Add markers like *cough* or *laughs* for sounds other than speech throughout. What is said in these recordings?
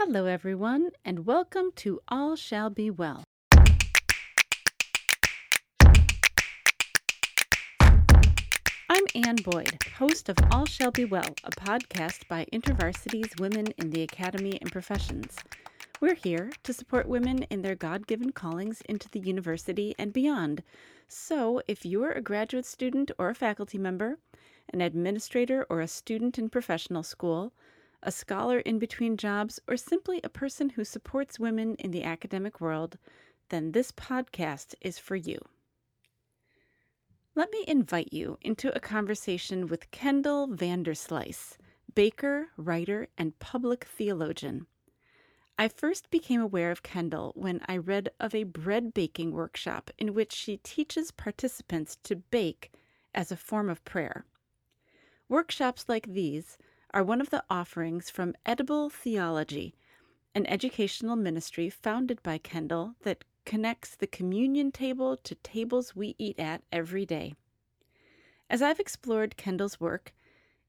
Hello, everyone, and welcome to All Shall Be Well. I'm Ann Boyd, host of All Shall Be Well, a podcast by InterVarsity's Women in the Academy and Professions. We're here to support women in their God given callings into the university and beyond. So, if you're a graduate student or a faculty member, an administrator or a student in professional school, a scholar in between jobs, or simply a person who supports women in the academic world, then this podcast is for you. Let me invite you into a conversation with Kendall Vanderslice, baker, writer, and public theologian. I first became aware of Kendall when I read of a bread baking workshop in which she teaches participants to bake as a form of prayer. Workshops like these are one of the offerings from Edible Theology, an educational ministry founded by Kendall that connects the communion table to tables we eat at every day. As I've explored Kendall's work,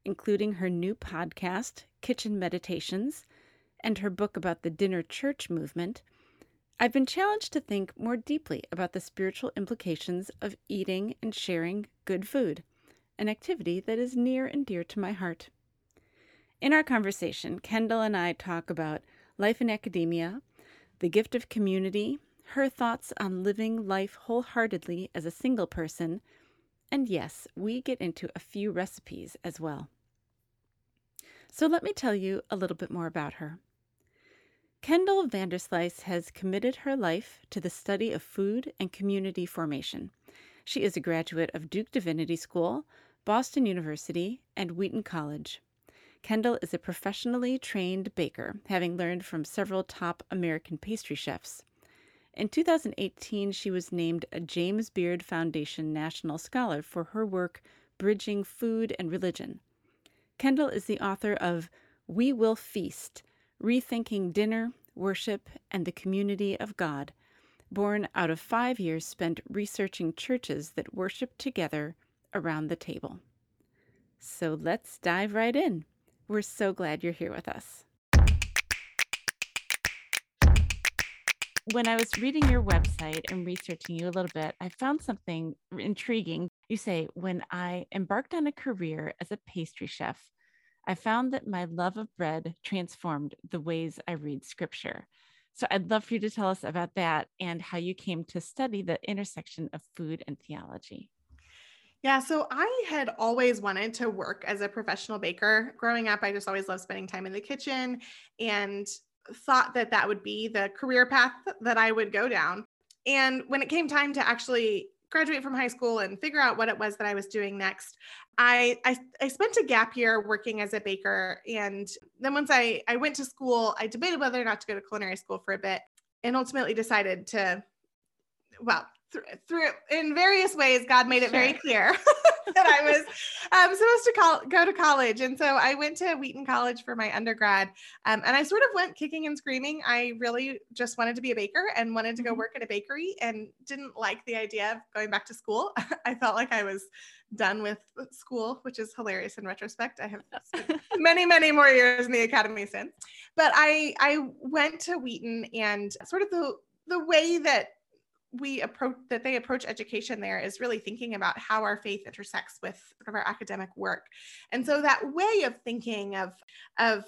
including her new podcast, Kitchen Meditations, and her book about the dinner church movement, I've been challenged to think more deeply about the spiritual implications of eating and sharing good food, an activity that is near and dear to my heart. In our conversation, Kendall and I talk about life in academia, the gift of community, her thoughts on living life wholeheartedly as a single person, and yes, we get into a few recipes as well. So let me tell you a little bit more about her. Kendall Vanderslice has committed her life to the study of food and community formation. She is a graduate of Duke Divinity School, Boston University, and Wheaton College. Kendall is a professionally trained baker, having learned from several top American pastry chefs. In 2018, she was named a James Beard Foundation National Scholar for her work Bridging Food and Religion. Kendall is the author of We Will Feast Rethinking Dinner, Worship, and the Community of God, born out of five years spent researching churches that worship together around the table. So let's dive right in. We're so glad you're here with us. When I was reading your website and researching you a little bit, I found something intriguing. You say, When I embarked on a career as a pastry chef, I found that my love of bread transformed the ways I read scripture. So I'd love for you to tell us about that and how you came to study the intersection of food and theology. Yeah, so I had always wanted to work as a professional baker. Growing up, I just always loved spending time in the kitchen and thought that that would be the career path that I would go down. And when it came time to actually graduate from high school and figure out what it was that I was doing next, I, I, I spent a gap year working as a baker. And then once I, I went to school, I debated whether or not to go to culinary school for a bit and ultimately decided to, well, through, through in various ways, God made it sure. very clear *laughs* that I was *laughs* um, supposed to call, go to college. And so I went to Wheaton College for my undergrad. Um, and I sort of went kicking and screaming. I really just wanted to be a baker and wanted to go mm-hmm. work at a bakery and didn't like the idea of going back to school. *laughs* I felt like I was done with school, which is hilarious in retrospect. I have many, many more years in the academy since. But I I went to Wheaton and sort of the the way that we approach that they approach education there is really thinking about how our faith intersects with sort of our academic work. And so that way of thinking of of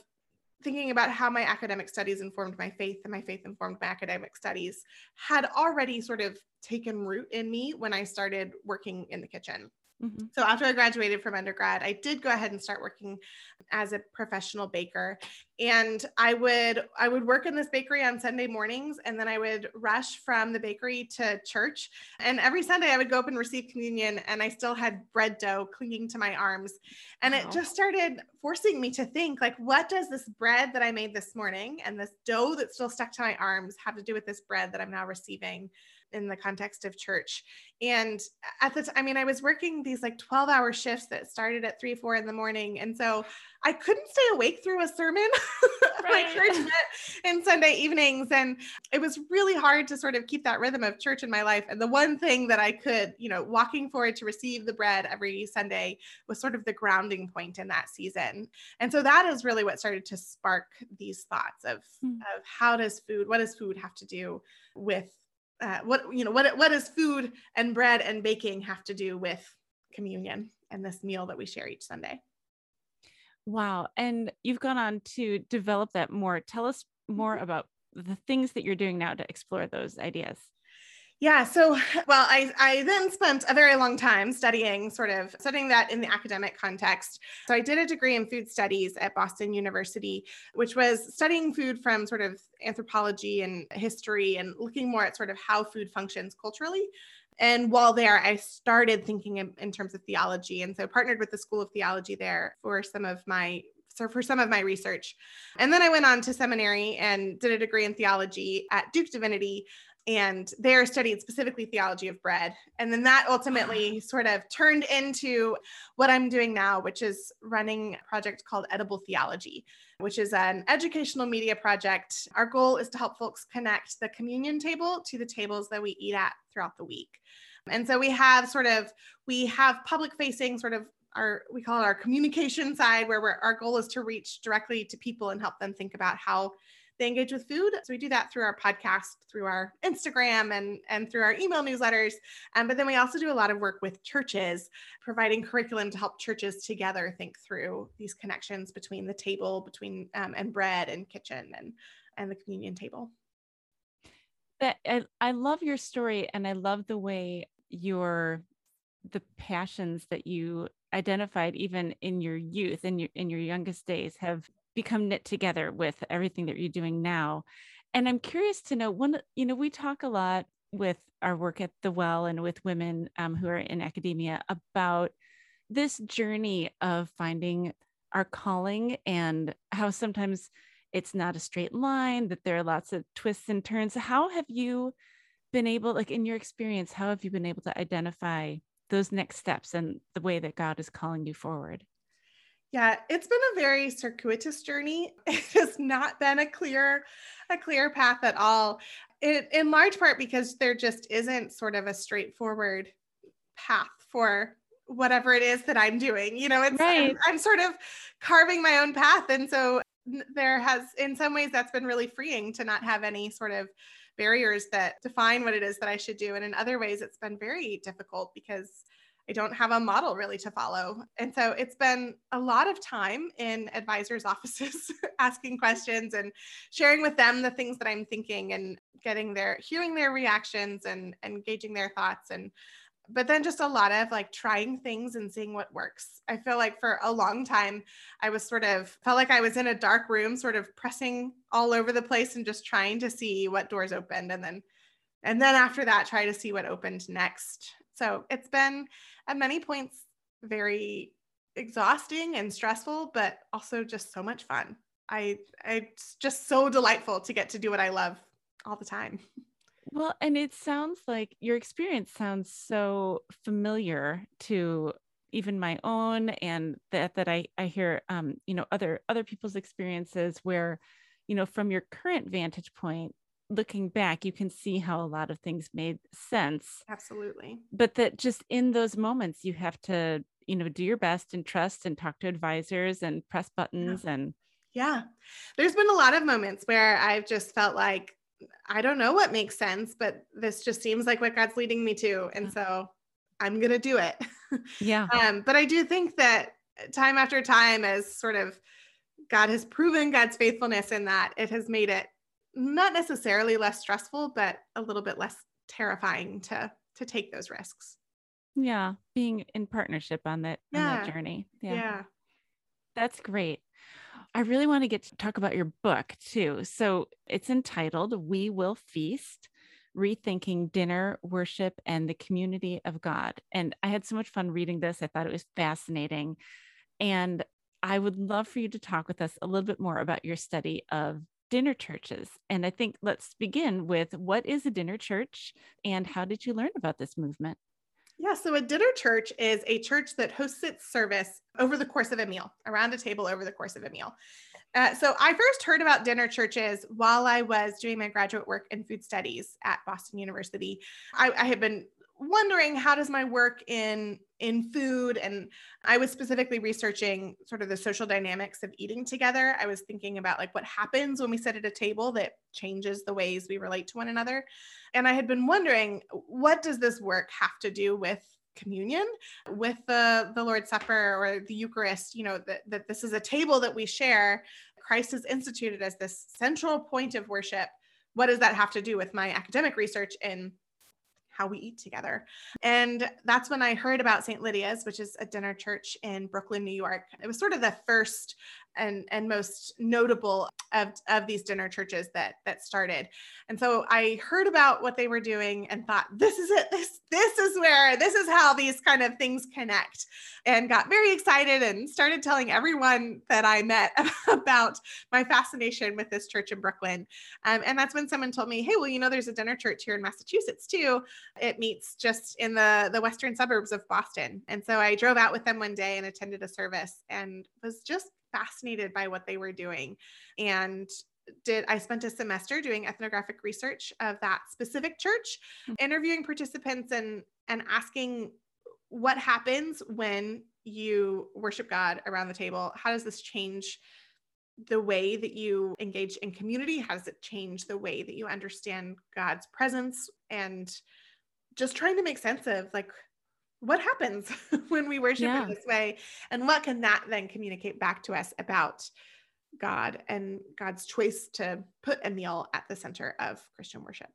thinking about how my academic studies informed my faith and my faith informed my academic studies had already sort of taken root in me when i started working in the kitchen Mm-hmm. So after I graduated from undergrad, I did go ahead and start working as a professional baker. And I would I would work in this bakery on Sunday mornings and then I would rush from the bakery to church. And every Sunday I would go up and receive communion and I still had bread dough clinging to my arms. And wow. it just started forcing me to think like what does this bread that I made this morning and this dough that's still stuck to my arms have to do with this bread that I'm now receiving? In the context of church. And at the time, I mean, I was working these like 12 hour shifts that started at three, four in the morning. And so I couldn't stay awake through a sermon *laughs* right. like church met. So Sunday evenings. And it was really hard to sort of keep that rhythm of church in my life. And the one thing that I could, you know, walking forward to receive the bread every Sunday was sort of the grounding point in that season. And so that is really what started to spark these thoughts of, mm. of how does food, what does food have to do with uh, what, you know, what, what does food and bread and baking have to do with communion and this meal that we share each Sunday? Wow. And you've gone on to develop that more. Tell us more mm-hmm. about the things that you're doing now to explore those ideas. Yeah. So, *laughs* well, I, I then spent a very long time studying, sort of studying that in the academic context. So, I did a degree in food studies at Boston University, which was studying food from sort of anthropology and history and looking more at sort of how food functions culturally. And while there, I started thinking in, in terms of theology. And so, partnered with the School of Theology there for some of my so for some of my research. And then I went on to seminary and did a degree in theology at Duke Divinity and there studied specifically theology of bread. And then that ultimately sort of turned into what I'm doing now, which is running a project called Edible Theology, which is an educational media project. Our goal is to help folks connect the communion table to the tables that we eat at throughout the week. And so we have sort of we have public facing sort of our we call it our communication side where our goal is to reach directly to people and help them think about how they engage with food. So we do that through our podcast, through our Instagram, and and through our email newsletters. Um, but then we also do a lot of work with churches, providing curriculum to help churches together think through these connections between the table, between um, and bread and kitchen and and the communion table. That I, I love your story, and I love the way your the passions that you identified even in your youth in your in your youngest days have become knit together with everything that you're doing now. And I'm curious to know one, you know, we talk a lot with our work at the well and with women um, who are in academia about this journey of finding our calling and how sometimes it's not a straight line, that there are lots of twists and turns. How have you been able, like in your experience, how have you been able to identify those next steps and the way that God is calling you forward? Yeah, it's been a very circuitous journey. *laughs* It has not been a clear, a clear path at all. It, in large part because there just isn't sort of a straightforward path for whatever it is that I'm doing. You know, it's right. I'm, I'm sort of carving my own path, and so there has, in some ways, that's been really freeing to not have any sort of barriers that define what it is that I should do. And in other ways, it's been very difficult because I don't have a model really to follow. And so it's been a lot of time in advisors' *laughs* offices asking questions and sharing with them the things that I'm thinking and getting their hearing their reactions and, gauging their thoughts and but then just a lot of like trying things and seeing what works. I feel like for a long time I was sort of felt like I was in a dark room sort of pressing all over the place and just trying to see what doors opened and then and then after that try to see what opened next. So it's been at many points very exhausting and stressful, but also just so much fun. I it's just so delightful to get to do what I love all the time. *laughs* Well, and it sounds like your experience sounds so familiar to even my own and that that I I hear um you know other other people's experiences where you know from your current vantage point looking back, you can see how a lot of things made sense. Absolutely. But that just in those moments, you have to, you know, do your best and trust and talk to advisors and press buttons yeah. and. Yeah. There's been a lot of moments where I've just felt like, I don't know what makes sense, but this just seems like what God's leading me to. And so I'm going to do it. *laughs* Yeah. um, but I do think that time after time, as sort of God has proven God's faithfulness in that, it has made it not necessarily less stressful, but a little bit less terrifying to to take those risks. Yeah, being in partnership on that yeah. on that journey. Yeah. yeah. That's great. I really want to get to talk about your book too. So it's entitled We Will Feast Rethinking Dinner, Worship, and the Community of God. And I had so much fun reading this. I thought it was fascinating. And I would love for you to talk with us a little bit more about your study of dinner churches. And I think let's begin with what is a dinner church and how did you learn about this movement? Yeah, so a dinner church is a church that hosts its service over the course of a meal, around a table over the course of a meal. Uh, so I first heard about dinner churches while I was doing my graduate work in food studies at Boston University. I, I had been wondering how does my work in in food and i was specifically researching sort of the social dynamics of eating together. I was thinking about like what happens when we sit at a table that changes the ways we relate to one another. And i had been wondering what does this work have to do with communion with the the lord's supper or the eucharist you know that, that this is a table that we share? Christ is instituted as this central point of worship. What does that have to do with my academic research in how we eat together. And that's when I heard about St. Lydia's, which is a dinner church in Brooklyn, New York. It was sort of the first and and most notable of, of these dinner churches that that started. And so i heard about what they were doing and thought this is it. This this is where this is how these kind of things connect and got very excited and started telling everyone that i met *laughs* about my fascination with this church in brooklyn. Um, and that's when someone told me hey well you know there's a dinner church here in massachusetts too. It meets just in the the western suburbs of boston. And so i drove out with them one day and attended a service and was just fascinated by what they were doing and did I spent a semester doing ethnographic research of that specific church, mm. interviewing participants and and asking what happens when you worship God around the table? How does this change the way that you engage in community? How does it change the way that you understand God's presence? And just trying to make sense of like what happens *laughs* when we worship yeah. in this way and what can that then communicate back to us about god and god's choice to put a meal at the center of christian worship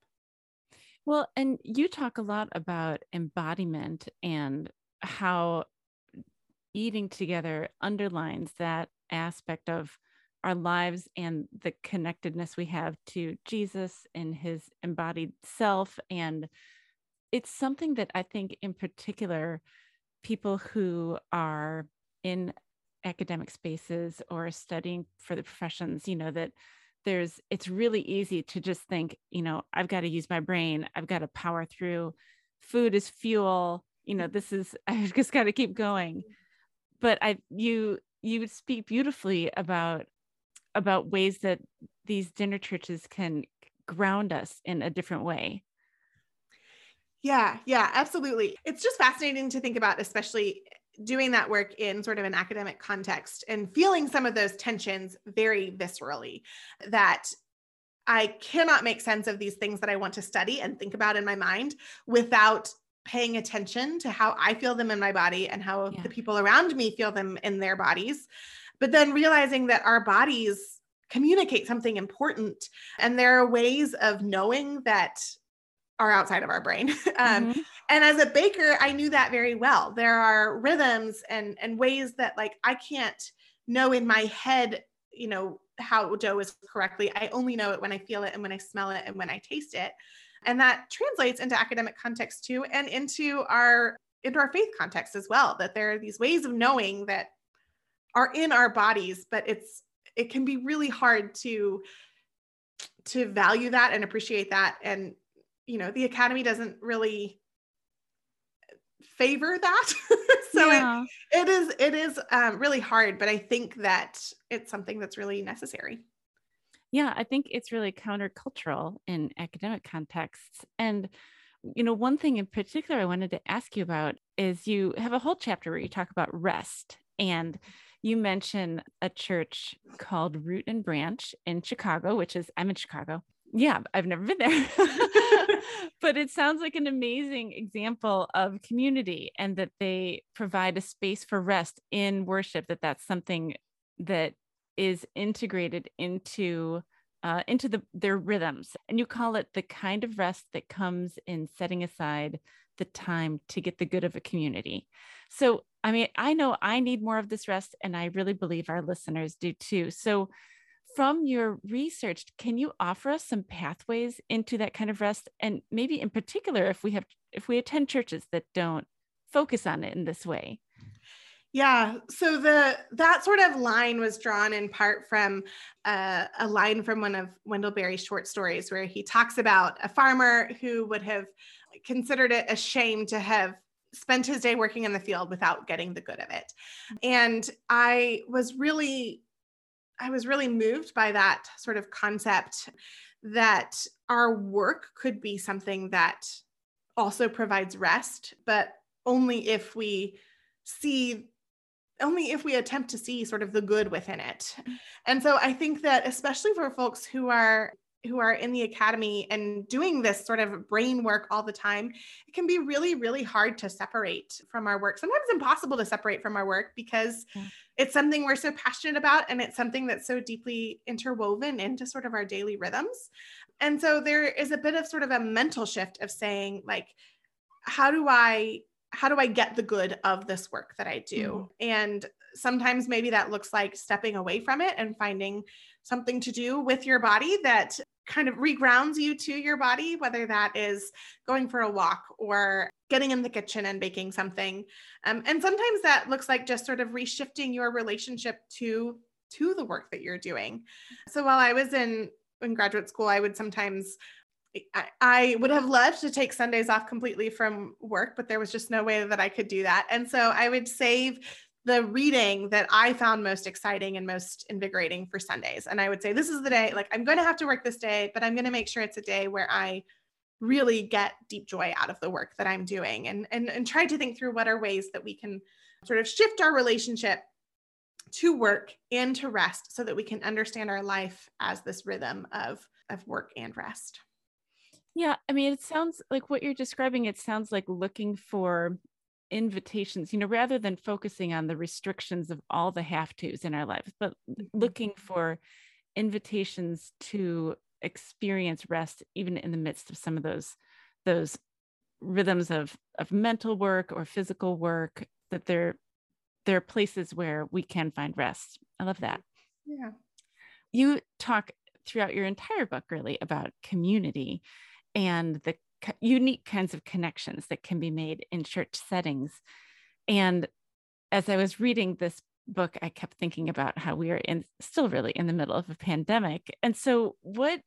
well and you talk a lot about embodiment and how eating together underlines that aspect of our lives and the connectedness we have to jesus and his embodied self and it's something that I think, in particular, people who are in academic spaces or studying for the professions, you know, that there's, it's really easy to just think, you know, I've got to use my brain, I've got to power through. Food is fuel, you know, this is, *laughs* I've just got to keep going. But I, you, you speak beautifully about about ways that these dinner churches can ground us in a different way yeah, yeah, absolutely. It's just fascinating to think about, especially doing that work in sort of an academic context and feeling some of those tensions very viscerally that I cannot make sense of these things that I want to study and think about in my mind without paying attention to how I feel them in my body and how yeah. the people around me feel them in their bodies. But then realizing that our bodies communicate something important and there are ways of knowing that are outside of our brain. *laughs* um, mm-hmm. And as a baker, I knew that very well. There are rhythms and and ways that like I can't know in my head, you know, how dough is correctly. I only know it when I feel it and when I smell it and when I taste it. And that translates into academic context too and into our into our faith context as well that there are these ways of knowing that are in our bodies but it's it can be really hard to to value that and appreciate that and you know the academy doesn't really favor that. *laughs* So yeah. it, it is it is um, really hard but i think that it's something that's really necessary. Yeah i think it's really countercultural in academic contexts. And you know one thing in particular i wanted to ask you about is you have a whole chapter where you talk about rest and you mention a church called root and branch in chicago which is i'm in chicago yeah, I've never been there. *laughs* *laughs* but it sounds like an amazing example of community and that they provide a space for rest in worship that that's something that is integrated into uh, into the their rhythms. And you call it the kind of rest that comes in setting aside the time to get the good of a community. So i mean i know i need more of this rest and i really believe our listeners do too. So from your research, can you offer us some pathways into that kind of rest? And maybe in particular, if we have if we attend churches that don't focus on it in this way. Yeah, so the that sort of line was drawn in part from uh, a line from one of Wendell Berry's short stories, where he talks about a farmer who would have considered it a shame to have spent his day working in the field without getting the good of it. And I was really I was really moved by that sort of concept that our work could be something that also provides rest, but only if we see only if we attempt to see sort of the good within it. Mm. And so I think that especially for folks who are who are in the academy and doing this sort of brain work all the time, it can be really, really hard to separate from our work. Sometimes impossible to separate from our work because yeah. it's something we're so passionate about and it's something that's so deeply interwoven into sort of our daily rhythms. And so there is a bit of sort of a mental shift of saying, like, how do I how do I get the good of this work that I do? Mm. And sometimes maybe that looks like stepping away from it and finding something to do with your body that kind of regrounds you to your body, whether that is going for a walk or getting in the kitchen and baking something. Um, and sometimes that looks like just sort of reshifting your relationship to to the work that you're doing. So while I was in in graduate school, I would sometimes I, I would have loved to take Sundays off completely from work, but there was just no way that I could do that. And so I would save the reading that I found most exciting and most invigorating for Sundays. And I would say, this is the day, like, I'm going to have to work this day, but I'm going to make sure it's a day where I really get deep joy out of the work that I'm doing and, and, and try to think through what are ways that we can sort of shift our relationship to work and to rest so that we can understand our life as this rhythm of, of work and rest. Yeah, I mean, it sounds like what you're describing, it sounds like looking for invitations, you know, rather than focusing on the restrictions of all the have tos in our lives, but mm-hmm. looking for invitations to experience rest even in the midst of some of those those rhythms of of mental work or physical work that there there are places where we can find rest. I love that. Yeah. You talk throughout your entire book really about community and the unique kinds of connections that can be made in church settings. And as I was reading this book, I kept thinking about how we are in still really in the middle of a pandemic. And so what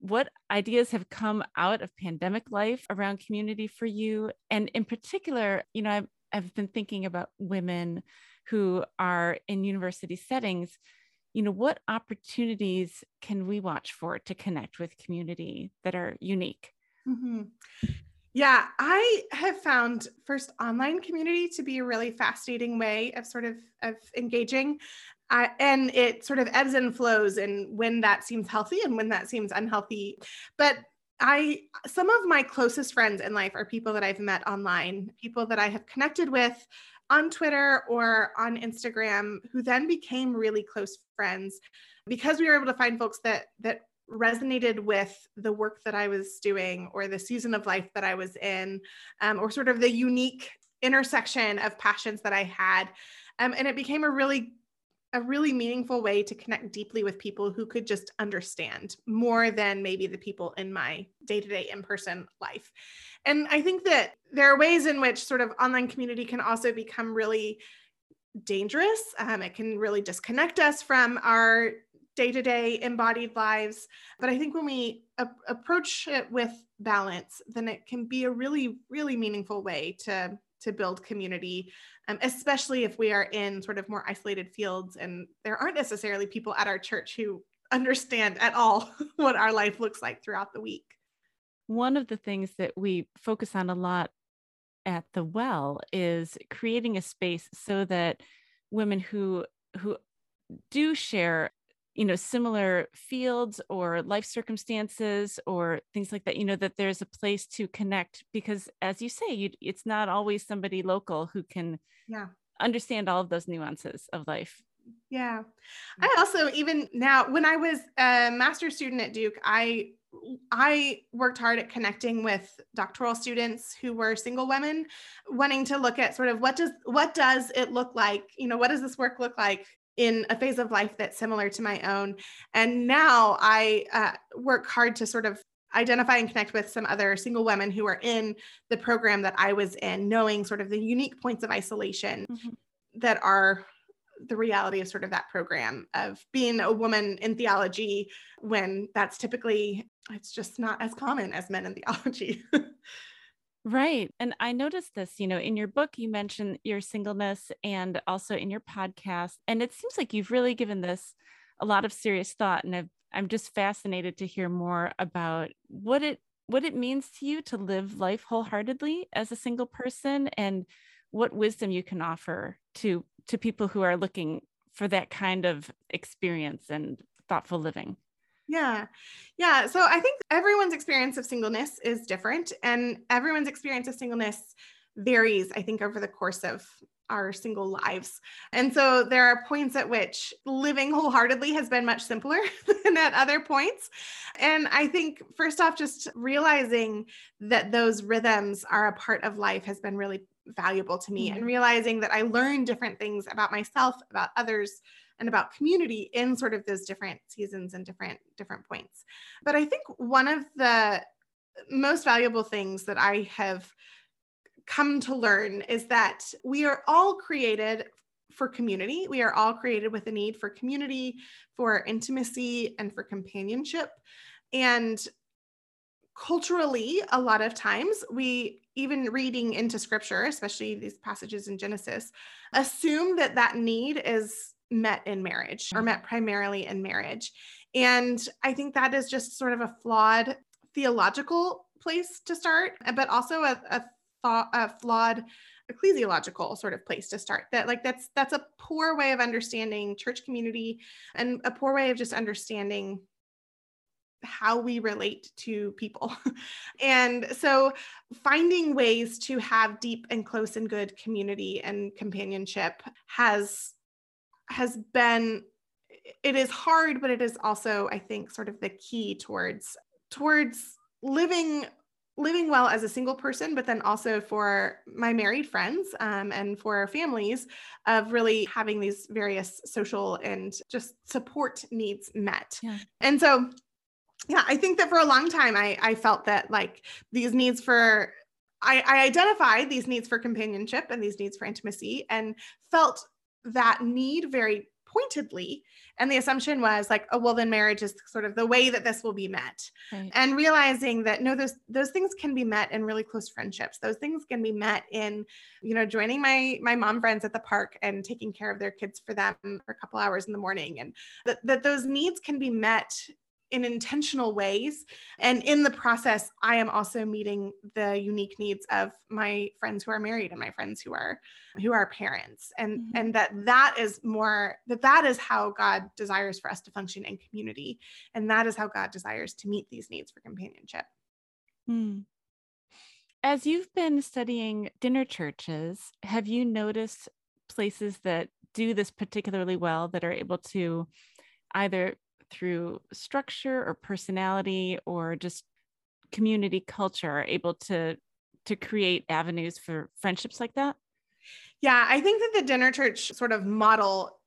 what ideas have come out of pandemic life around community for you? And in particular, you know, I've, I've been thinking about women who are in university settings you know what opportunities can we watch for to connect with community that are unique Mm-hmm. Yeah, I have found first online community to be a really fascinating way of sort of of engaging. Uh, and it sort of ebbs and flows and when that seems healthy and when that seems unhealthy. But I some of my closest friends in life are people that I've met online, people that I have connected with on Twitter or on Instagram who then became really close friends because we were able to find folks that that resonated with the work that I was doing or the season of life that I was in, um, or sort of the unique intersection of passions that I had. Um, and it became a really a really meaningful way to connect deeply with people who could just understand more than maybe the people in my day-to-day in-person life. And I think that there are ways in which sort of online community can also become really dangerous. Um, it can really disconnect us from our day to day embodied lives. But I think when we approach it with balance, then it can be a really, really meaningful way to to build community, um, especially if we are in sort of more isolated fields and there aren't necessarily people at our church who understand at all *laughs* what our life looks like throughout the week. One of the things that we focus on a lot at the well is creating a space so that women who who do share you know similar fields or life circumstances or things like that you know that there's a place to connect because as you say you, it's not always somebody local who can yeah. understand all of those nuances of life. Yeah. I mm. also even now when i was a master's student at duke i I worked hard at connecting with doctoral students who were single women wanting to look at sort of what does what does it look like? You know what does this work look like in a phase of life that's similar to my own. And now I uh, work hard to sort of identify and connect with some other single women who are in the program that I was in, knowing sort of the unique points of isolation mm-hmm. that are the reality of sort of that program of being a woman in theology when that's typically it's just not as common as men in theology *laughs* Right. And I noticed this, you know, in your book, you mentioned your singleness and also in your podcast. And it seems like you've really given this a lot of serious thought and I've, i'm just fascinated to hear more about what it what it means to you to live life wholeheartedly as a single person and what wisdom you can offer to to people who are looking for that kind of experience and thoughtful living yeah. Yeah. So I think everyone's experience of singleness is different, and everyone's experience of singleness varies, I think, over the course of our single lives. And so there are points at which living wholeheartedly has been much simpler *laughs* than at other points. And I think, first off, just realizing that those rhythms are a part of life has been really valuable to me, mm-hmm. and realizing that I learn different things about myself, about others and about community in sort of those different seasons and different different points but i think one of the most valuable things that i have come to learn is that we are all created for community. We are all created with a need for community, for intimacy, and for companionship. And culturally, a lot of times, we, even reading into scripture, especially these passages in Genesis, assume that that need is met in marriage or mm. met primarily in marriage. And I think that is just sort of a flawed theological place to start, but also a, a thought a flawed ecclesiological sort of place to start that like that's that's a poor way of understanding church community and a poor way of just understanding how we relate to people. *laughs* and so finding ways to have deep and close and good community and companionship has has been it is hard but it is also i think sort of the key towards towards living living well as a single person but then also for my married friends um, and for our families of really having these various social and just support needs met yeah. and so yeah i think that for a long time i i felt that like these needs for I, I identified these needs for companionship and these needs for intimacy and felt that need very pointedly. And the assumption was like oh well then marriage is sort of the way that this will be met. Right. and realizing that no those those things can be met in really close friendships. Those things can be met in you know joining my my mom friends at the park and taking care of their kids for them for a couple hours in the morning. And that, that those needs can be met in intentional ways. And in the process, I am also meeting the unique needs of my friends who are married and my friends who are who are parents. And mm-hmm. and that that is more that that is how God desires for us to function in community. And that is how God desires to meet these needs for companionship. Hmm. As you've been studying dinner churches, have you noticed places that do this particularly well that are able to either through structure or personality or just community culture are able to to create avenues for friendships like that? Yeah i think that the dinner church sort of model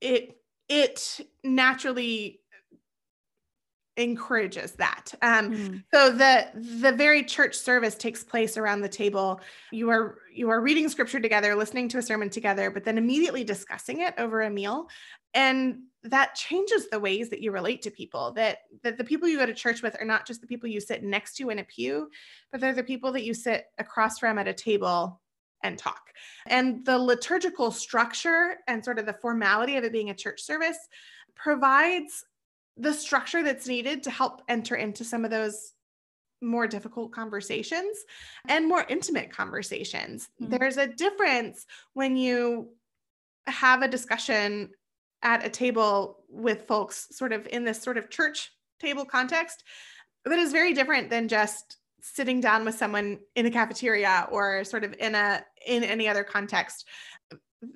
it it naturally encourages that. Um, mm. so the the very church service takes place around the table. You are you are reading scripture together listening to a sermon together but then immediately discussing it over a meal. And that changes the ways that you relate to people that that the people you go to church with are not just the people you sit next to in a pew but they're the people that you sit across from at a table and talk and the liturgical structure and sort of the formality of it being a church service provides the structure that's needed to help enter into some of those more difficult conversations and more intimate conversations. Mm-hmm. There's a difference when you have a discussion at a table with folks sort of in this sort of church table context that is very different than just sitting down with someone in a cafeteria or sort of in a in any other context.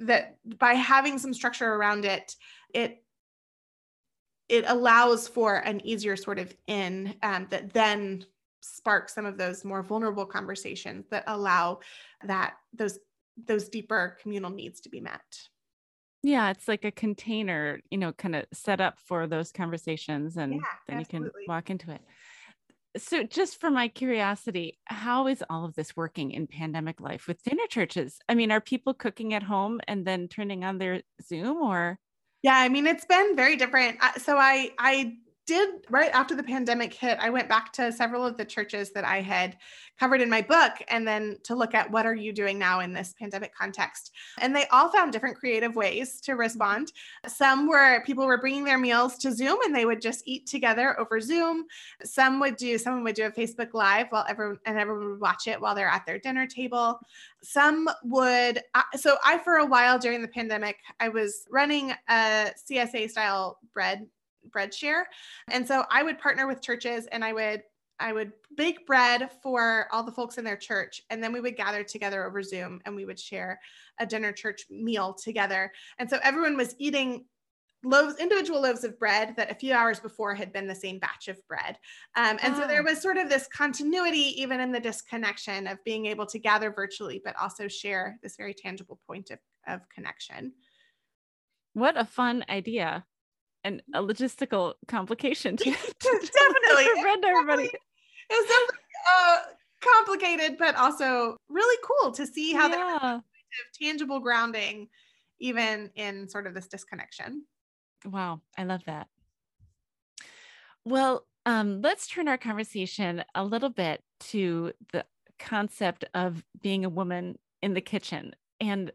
That by having some structure around it it it allows for an easier sort of in um, that then sparks some of those more vulnerable conversations that allow that those those deeper communal needs to be met yeah it's like a container you know kind of set up for those conversations and yeah, then absolutely. you can walk into it so just for my curiosity how is all of this working in pandemic life with dinner churches i mean are people cooking at home and then turning on their zoom or yeah, I mean it's been very different. Uh, so I I did right after the pandemic hit, I went back to several of the churches that I had covered in my book and then to look at what are you doing now in this pandemic context. And they all found different creative ways to respond. Some were people were bringing their meals to Zoom and they would just eat together over Zoom. Some would do someone would do a Facebook live while everyone and everyone would watch it while they're at their dinner table. Some would uh, so I for a while during the pandemic I was running a CSA style bread bread share. And so I would partner with churches and I would I would bake bread for all the folks in their church and then we would gather together over Zoom and we would share a dinner church meal together. And so everyone was eating loaves individual loaves of bread that a few hours before had been the same batch of bread um, and oh. so there was sort of this continuity even in the disconnection of being able to gather virtually but also share this very tangible point of, of connection what a fun idea and a logistical complication to, *laughs* *laughs* to definitely run everybody. It was definitely uh, complicated, but also really cool to see how yeah. there tangible grounding, even in sort of this disconnection. Wow, I love that. Well, um, let's turn our conversation a little bit to the concept of being a woman in the kitchen. And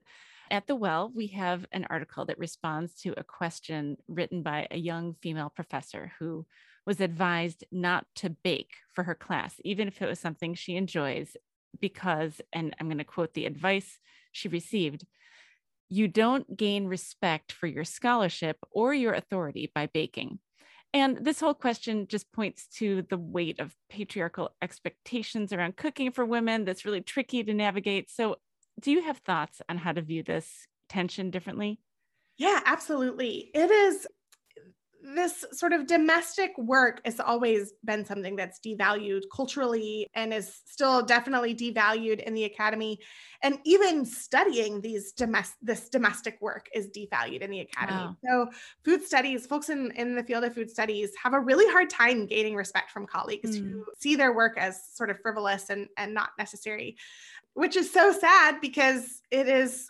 at the Well, we have an article that responds to a question written by a young female professor who was advised not to bake for her class, even if it was something she enjoys, because, and I'm going to quote the advice she received you don't gain respect for your scholarship or your authority by baking. And this whole question just points to the weight of patriarchal expectations around cooking for women that's really tricky to navigate. So do you have thoughts on how to view this tension differently? Yeah, absolutely. It is this sort of domestic work has always been something that's devalued culturally and is still definitely devalued in the academy and even studying these domestic this domestic work is devalued in the academy wow. so food studies folks in, in the field of food studies have a really hard time gaining respect from colleagues mm. who see their work as sort of frivolous and, and not necessary which is so sad because it is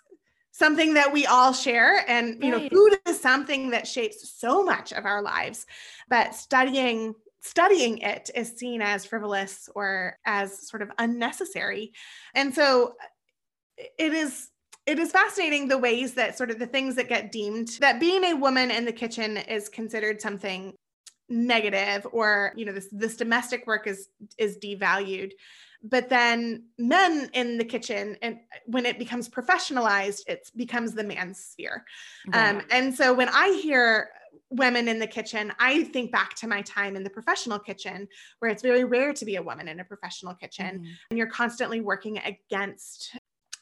something that we all share and you know food something that shapes so much of our lives but studying studying it is seen as frivolous or as sort of unnecessary. And so uh, it is it is fascinating the ways that sort of the things that get deemed that being a woman in the kitchen is considered something negative or you know this this domestic work is is devalued but then men in the kitchen and when it becomes professionalized it becomes the man's sphere right. um, and so when i hear women in the kitchen i think back to my time in the professional kitchen where it's very rare to be a woman in a professional kitchen mm-hmm. and you're constantly working against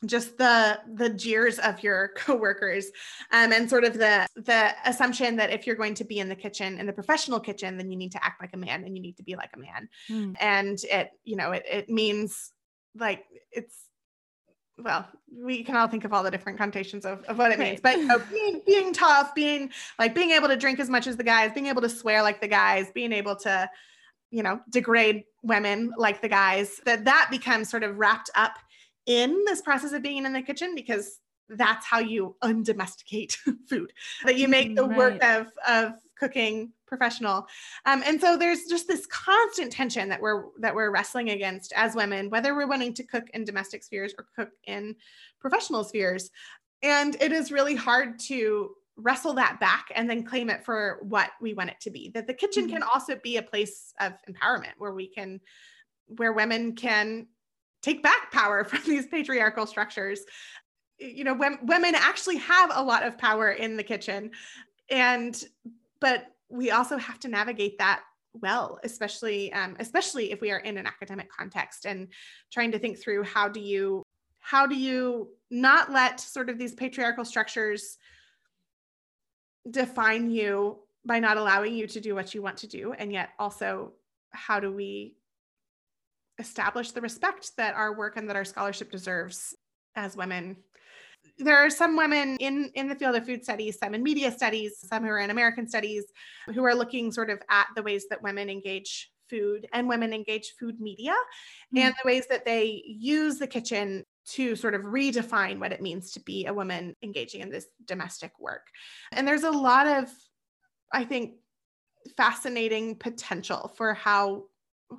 just the the jeers of your *laughs* coworkers um, and sort of the the assumption that if you're going to be in the kitchen in the professional kitchen then you need to act like a man and you need to be like a man mm. and it you know it, it means like it's well, we can all think of all the different connotations of, of what it means, but you know, being, being tough, being like being able to drink as much as the guys, being able to swear like the guys, being able to, you know, degrade women like the guys, that that becomes sort of wrapped up in this process of being in the kitchen because that's how you undomesticate *laughs* food that you make the right. work of of cooking professional um, and so there's just this constant tension that we're that we're wrestling against as women whether we're wanting to cook in domestic spheres or cook in professional spheres and it is really hard to wrestle that back and then claim it for what we want it to be that the kitchen mm-hmm. can also be a place of empowerment where we can where women can take back power *laughs* from these patriarchal structures. You know when, women actually have a lot of power in the kitchen. And but we also have to navigate that well especially um, especially if we are in an academic context and trying to think through how do you how do you not let sort of these patriarchal structures define you by not allowing you to do what you want to do. And yet also how do we establish the respect that our work and that our scholarship deserves as women there are some women in in the field of food studies some in media studies some who are in american studies who are looking sort of at the ways that women engage food and women engage food media mm-hmm. and the ways that they use the kitchen to sort of redefine what it means to be a woman engaging in this domestic work and there's a lot of i think fascinating potential for how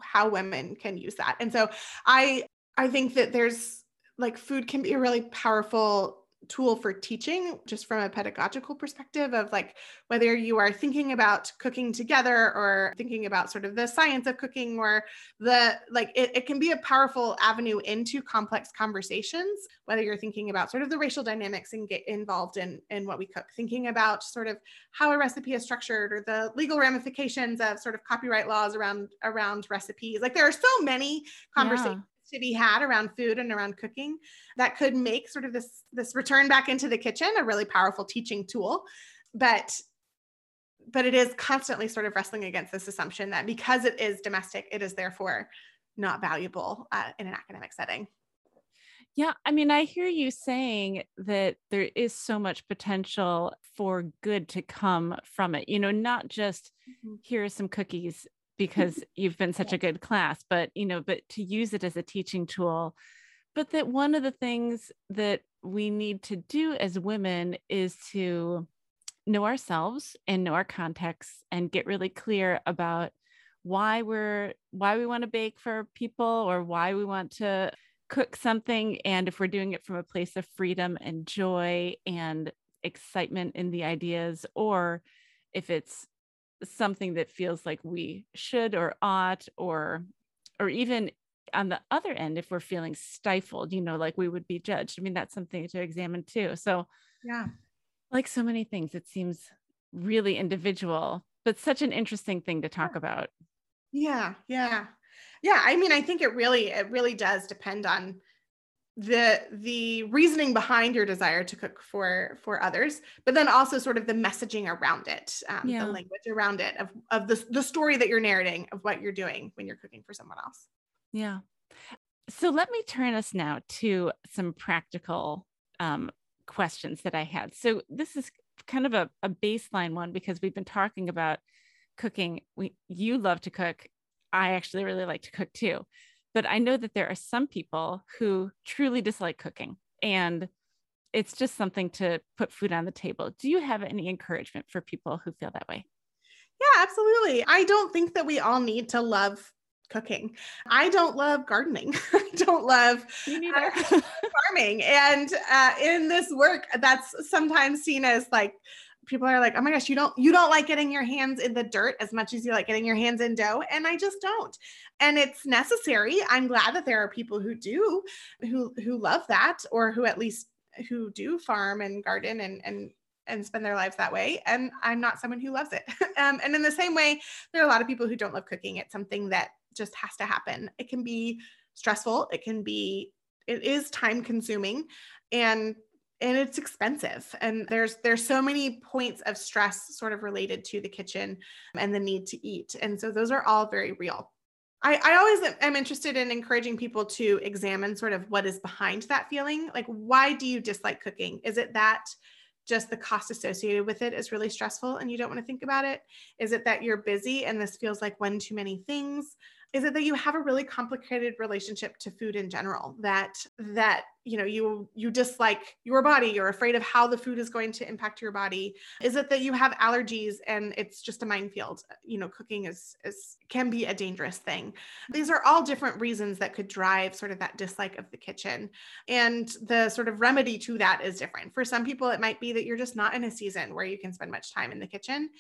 how women can use that. And so I I think that there's like food can be a really powerful tool for teaching just from a pedagogical perspective of like whether you are thinking about cooking together or thinking about sort of the science of cooking or the like it, it can be a powerful avenue into complex conversations whether you're thinking about sort of the racial dynamics and get involved in in what we cook thinking about sort of how a recipe is structured or the legal ramifications of sort of copyright laws around around recipes. Like there are so many conversations yeah to be had around food and around cooking that could make sort of this this return back into the kitchen a really powerful teaching tool but but it is constantly sort of wrestling against this assumption that because it is domestic it is therefore not valuable uh, in an academic setting yeah, I mean, I hear you saying that there is so much potential for good to come from it. You know, not just mm-hmm. here are some cookies because you've been such a good class but you know but to use it as a teaching tool. But that one of the things that we need to do as women is to know ourselves and know our context and get really clear about why we're why we want to bake for people or why we want to cook something. And if we're doing it from a place of freedom and joy and excitement in the ideas or if it's something that feels like we should or ought or or even on the other end if we're feeling stifled you know like we would be judged. I mean that's something to examine too. So yeah. like so many things it seems really individual but such an interesting thing to talk about. Yeah yeah. Yeah i mean i think it really it really does depend on the the reasoning behind your desire to cook for for others but then also sort of the messaging around it um, yeah. the language around it of, of the, the story that you're narrating of what you're doing when you're cooking for someone else. Yeah. So let me turn us now to some practical um, questions that i had. So this is kind of a, a baseline one because we've been talking about cooking. We you love to cook. I actually really like to cook too but I know that there are some people who truly dislike cooking and it's just something to put food on the table. Do you have any encouragement for people who feel that way? Yeah, absolutely. I don't think that we all need to love cooking. I don't love gardening. *laughs* I don't love uh, farming. And uh, in this work, that's sometimes seen as like people are like, "Oh my gosh, you don't you don't like getting your hands in the dirt as much as you like getting your hands in dough." And I just don't. And it's necessary. I'm glad that there are people who do who who love that or who at least who do farm and garden and and and spend their lives that way. And I'm not someone who loves it. *laughs* um, and in the same way, there are a lot of people who don't love cooking. It's something that just has to happen. It can be stressful. It can be, it is time consuming. And and it's expensive and there's there's so many points of stress sort of related to the kitchen and the need to eat and so those are all very real. I, I always am interested in encouraging people to examine sort of what is behind that feeling. Like why do you dislike cooking? Is it that just the cost associated with it is really stressful and you don't want to think about it? Is it that you're busy and this feels like one too many things is it that you have a really complicated relationship to food in general that that you know you you dislike your body you're afraid of how the food is going to impact your body? Is it that you have allergies and it's just a minefield? You know cooking is is can be a dangerous thing. These are all different reasons that could drive sort of that dislike of the kitchen and the sort of remedy to that is different. For some people it might be that you're just not in a season where you can spend much time in the kitchen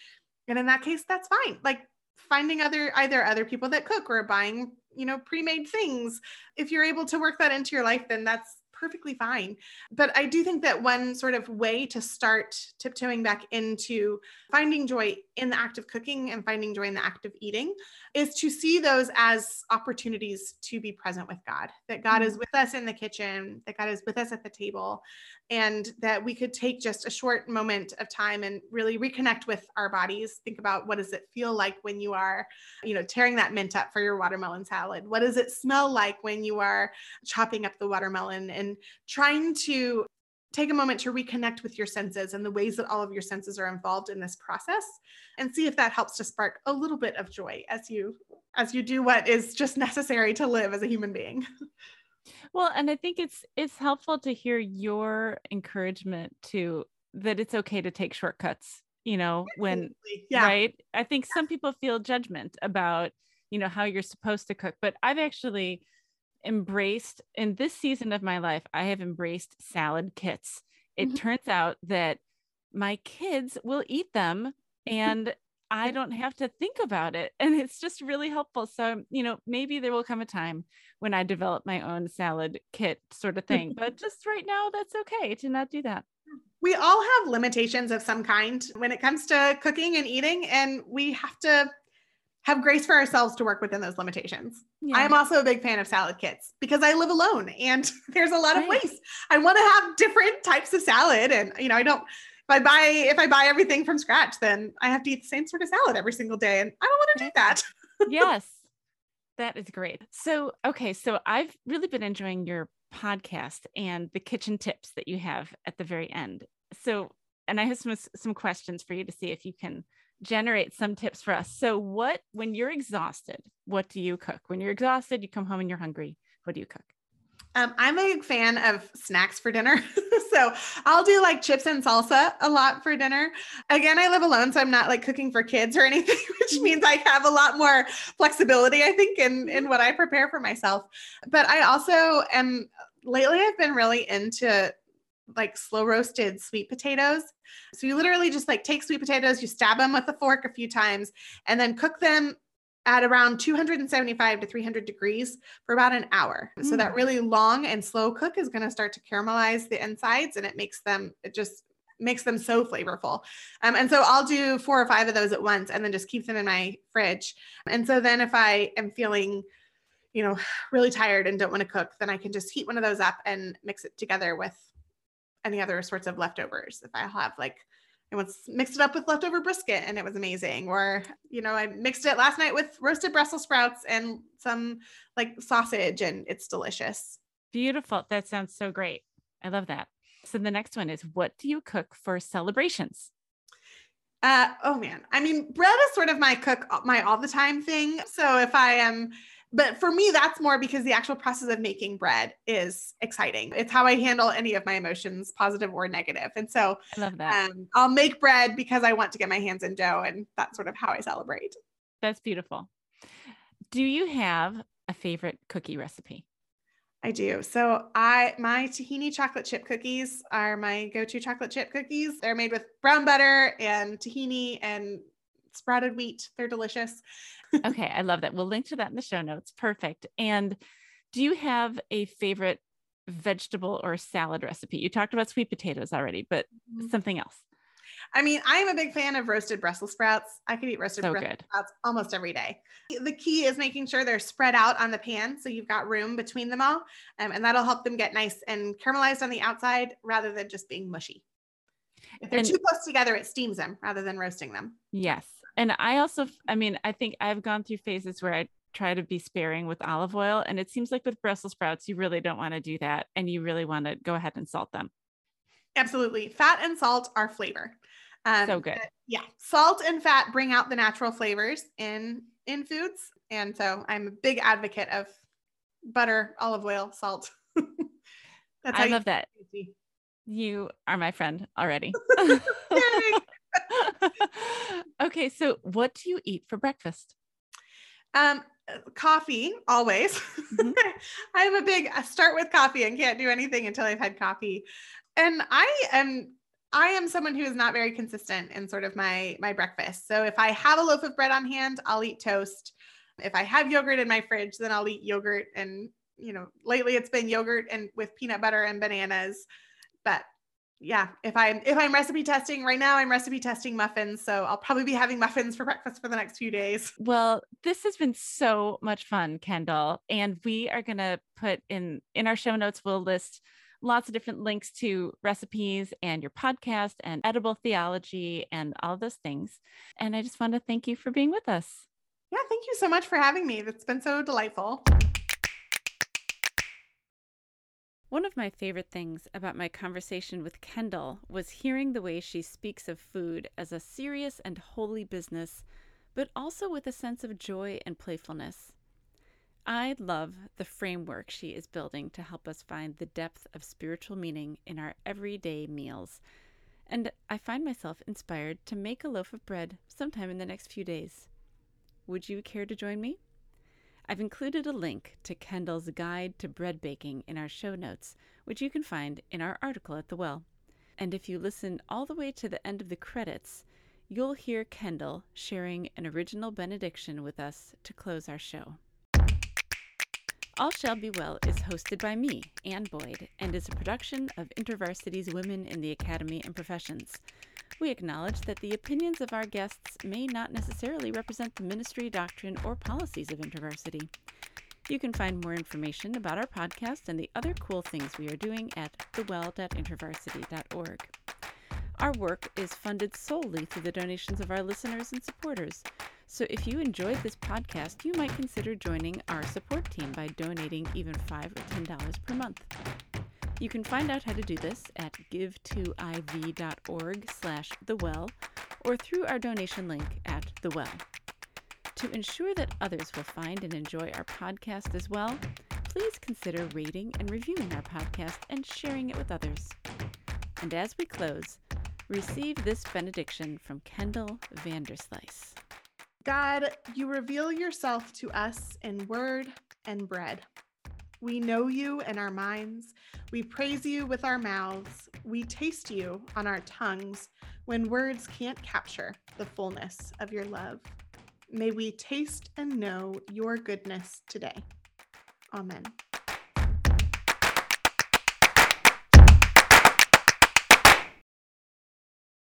and in that case that's fine. Like finding other either other people that cook or buying you know pre-made things if you're able to work that into your life then that's perfectly fine. But I do think that one sort of way to start tiptoeing back into finding joy in the act of cooking and finding joy in the act of eating is to see those as opportunities to be present with God, that God is mm. with us in the kitchen, that God is with us at the table, and that we could take just a short moment of time and really reconnect with our bodies. Think about what does it feel like when you are, you know, tearing that mint up for your watermelon salad? What does it smell like when you are chopping up the watermelon and trying to take a moment to reconnect with your senses and the ways that all of your senses are involved in this process and see if that helps to spark a little bit of joy as you as you do what is just necessary to live as a human being *laughs* well and i think it's it's helpful to hear your encouragement to that it's okay to take shortcuts you know, when, yeah. right? I think some people feel judgment about, you know, how you're supposed to cook, but I've actually embraced in this season of my life, I have embraced salad kits. It mm-hmm. turns out that my kids will eat them *laughs* and I don't have to think about it. And it's just really helpful. So, you know, maybe there will come a time when I develop my own salad kit sort of thing. but just right now, that's okay to not do that. We all have limitations of some kind when it comes to cooking and eating, and we have to have grace for ourselves to work within those limitations. Yeah. I am also a big fan of salad kits because I live alone and *laughs* there's a lot of waste. I want to have different types of salad and you know, I don't if I buy if I buy everything from scratch, then I have to eat the same sort of salad every single day. And I don't want to do that. *laughs* yes. That is great. So, okay. So I've really been enjoying your podcast and the kitchen tips that you have at the very end. So, and I have some, some questions for you to see if you can generate some tips for us. So, what, when you're exhausted, what do you cook? When you're exhausted, you come home and you're hungry, what do you cook? Um, I'm a big fan of snacks for dinner. *laughs* so I'll do like chips and salsa a lot for dinner. Again, I live alone, so I'm not like cooking for kids or *laughs* anything, which mm-hmm. means I have a lot more flexibility, I think, in, in what I prepare for myself. But I also am lately I've been really into like slow roasted sweet potatoes. So you literally just like take sweet potatoes, you stab them with a fork a few times, and then cook them at around 275 to 300 degrees for about an hour. Mm. So that mm. really long and slow cook is going to start to caramelize the insides and it makes them, it just makes them so flavorful. Um, and so I'll do four or five of those at once and then just keep them in my fridge. And so then if I am feeling, you know, really tired and don't want to cook, then I can just heat one of those up and mix it together with any other sorts of leftovers. If I have like I once mixed it up with leftover brisket and it was amazing. Or, you know, I mixed it last night with roasted Brussels sprouts and some like sausage and it's delicious. Beautiful. That sounds so great. I love that. So the next one is what do you cook for celebrations? Uh, oh man. I mean, bread is sort of my cook my all the time thing. So if I am but for me that's more because the actual process of making bread is exciting. It's how i handle any of my emotions positive or negative. And so i love that. um, i'll make bread because i want to get my hands in dough and that's sort of how i celebrate. That's beautiful. Do you have a favorite cookie recipe? I do. So I my tahini chocolate chip cookies are my go-to chocolate chip cookies. They're made with brown butter and tahini and sprouted wheat. They're delicious *laughs* okay, I love that. We'll link to that in the show notes. Perfect. And do you have a favorite vegetable or salad recipe? You talked about sweet potatoes already, but mm-hmm. something else. I mean, I'm a big fan of roasted Brussels sprouts. I could eat roasted so Brussels good. sprouts almost every day. The key is making sure they're spread out on the pan so you've got room between them all, um, and that'll help them get nice and caramelized on the outside rather than just being mushy. If they're and, too close together, it steams them rather than roasting them. Yes. And I also, I mean, I think I've gone through phases where I try to be sparing with olive oil. And it seems like with Brussels sprouts, you really don't want to do that. And you really want to go ahead and salt them. Absolutely. Fat and salt are flavor. Um, so good. Yeah. Salt and fat bring out the natural flavors in in foods. And so I'm a big advocate of butter, olive oil, salt. *laughs* That's I love that. You are my friend already. *laughs* *laughs* okay, so what do you eat for breakfast? Um, coffee always. Mm-hmm. *laughs* I'm a big I start with coffee and can't do anything until I've had coffee. And I am I am someone who is not very consistent in sort of my my breakfast. So if I have a loaf of bread on hand, I'll eat toast. If I have yogurt in my fridge, then I'll eat yogurt and you know, lately it's been yogurt and with peanut butter and bananas. But yeah, if I'm if I'm recipe testing right now, I'm recipe testing muffins. So I'll probably be having muffins for breakfast for the next few days. Well, this has been so much fun, Kendall. And we are gonna put in in our show notes, we'll list lots of different links to recipes and your podcast and edible theology and all those things. And I just want to thank you for being with us. Yeah, thank you so much for having me. It's been so delightful. One of my favorite things about my conversation with Kendall was hearing the way she speaks of food as a serious and holy business, but also with a sense of joy and playfulness. I love the framework she is building to help us find the depth of spiritual meaning in our everyday meals. and I find myself inspired to make a loaf of bread sometime in the next few days. Would you care to join me? I've included a link to Kendall's Guide to Bread Baking in our show notes, which you can find in our article at The Well. And if you listen all the way to the end of the credits, you'll hear Kendall sharing an original benediction with us to close our show. All Shall Be Well is hosted by me, Anne Boyd, and is a production of InterVarsity's Women in the Academy and Professions. We acknowledge that the opinions of our guests may not necessarily represent the ministry, doctrine, or policies of InterVarsity. You can find more information about our podcast and the other cool things we are doing at thewell.intervarsity.org. Our work is funded solely through the donations of our listeners and supporters. So if you enjoyed this podcast, you might consider joining our support team by donating even 5 or $10 per month. You can find out how to do this at give2iv.org slash thewell or through our donation link at the well. To ensure that others will find and enjoy our podcast as well, please consider rating and reviewing our podcast and sharing it with others. And as we close, receive this benediction from Kendall Vanderslice. God, you reveal yourself to us in word and bread. We know you in our minds. We praise you with our mouths. We taste you on our tongues when words can't capture the fullness of your love. May we taste and know your goodness today. Amen.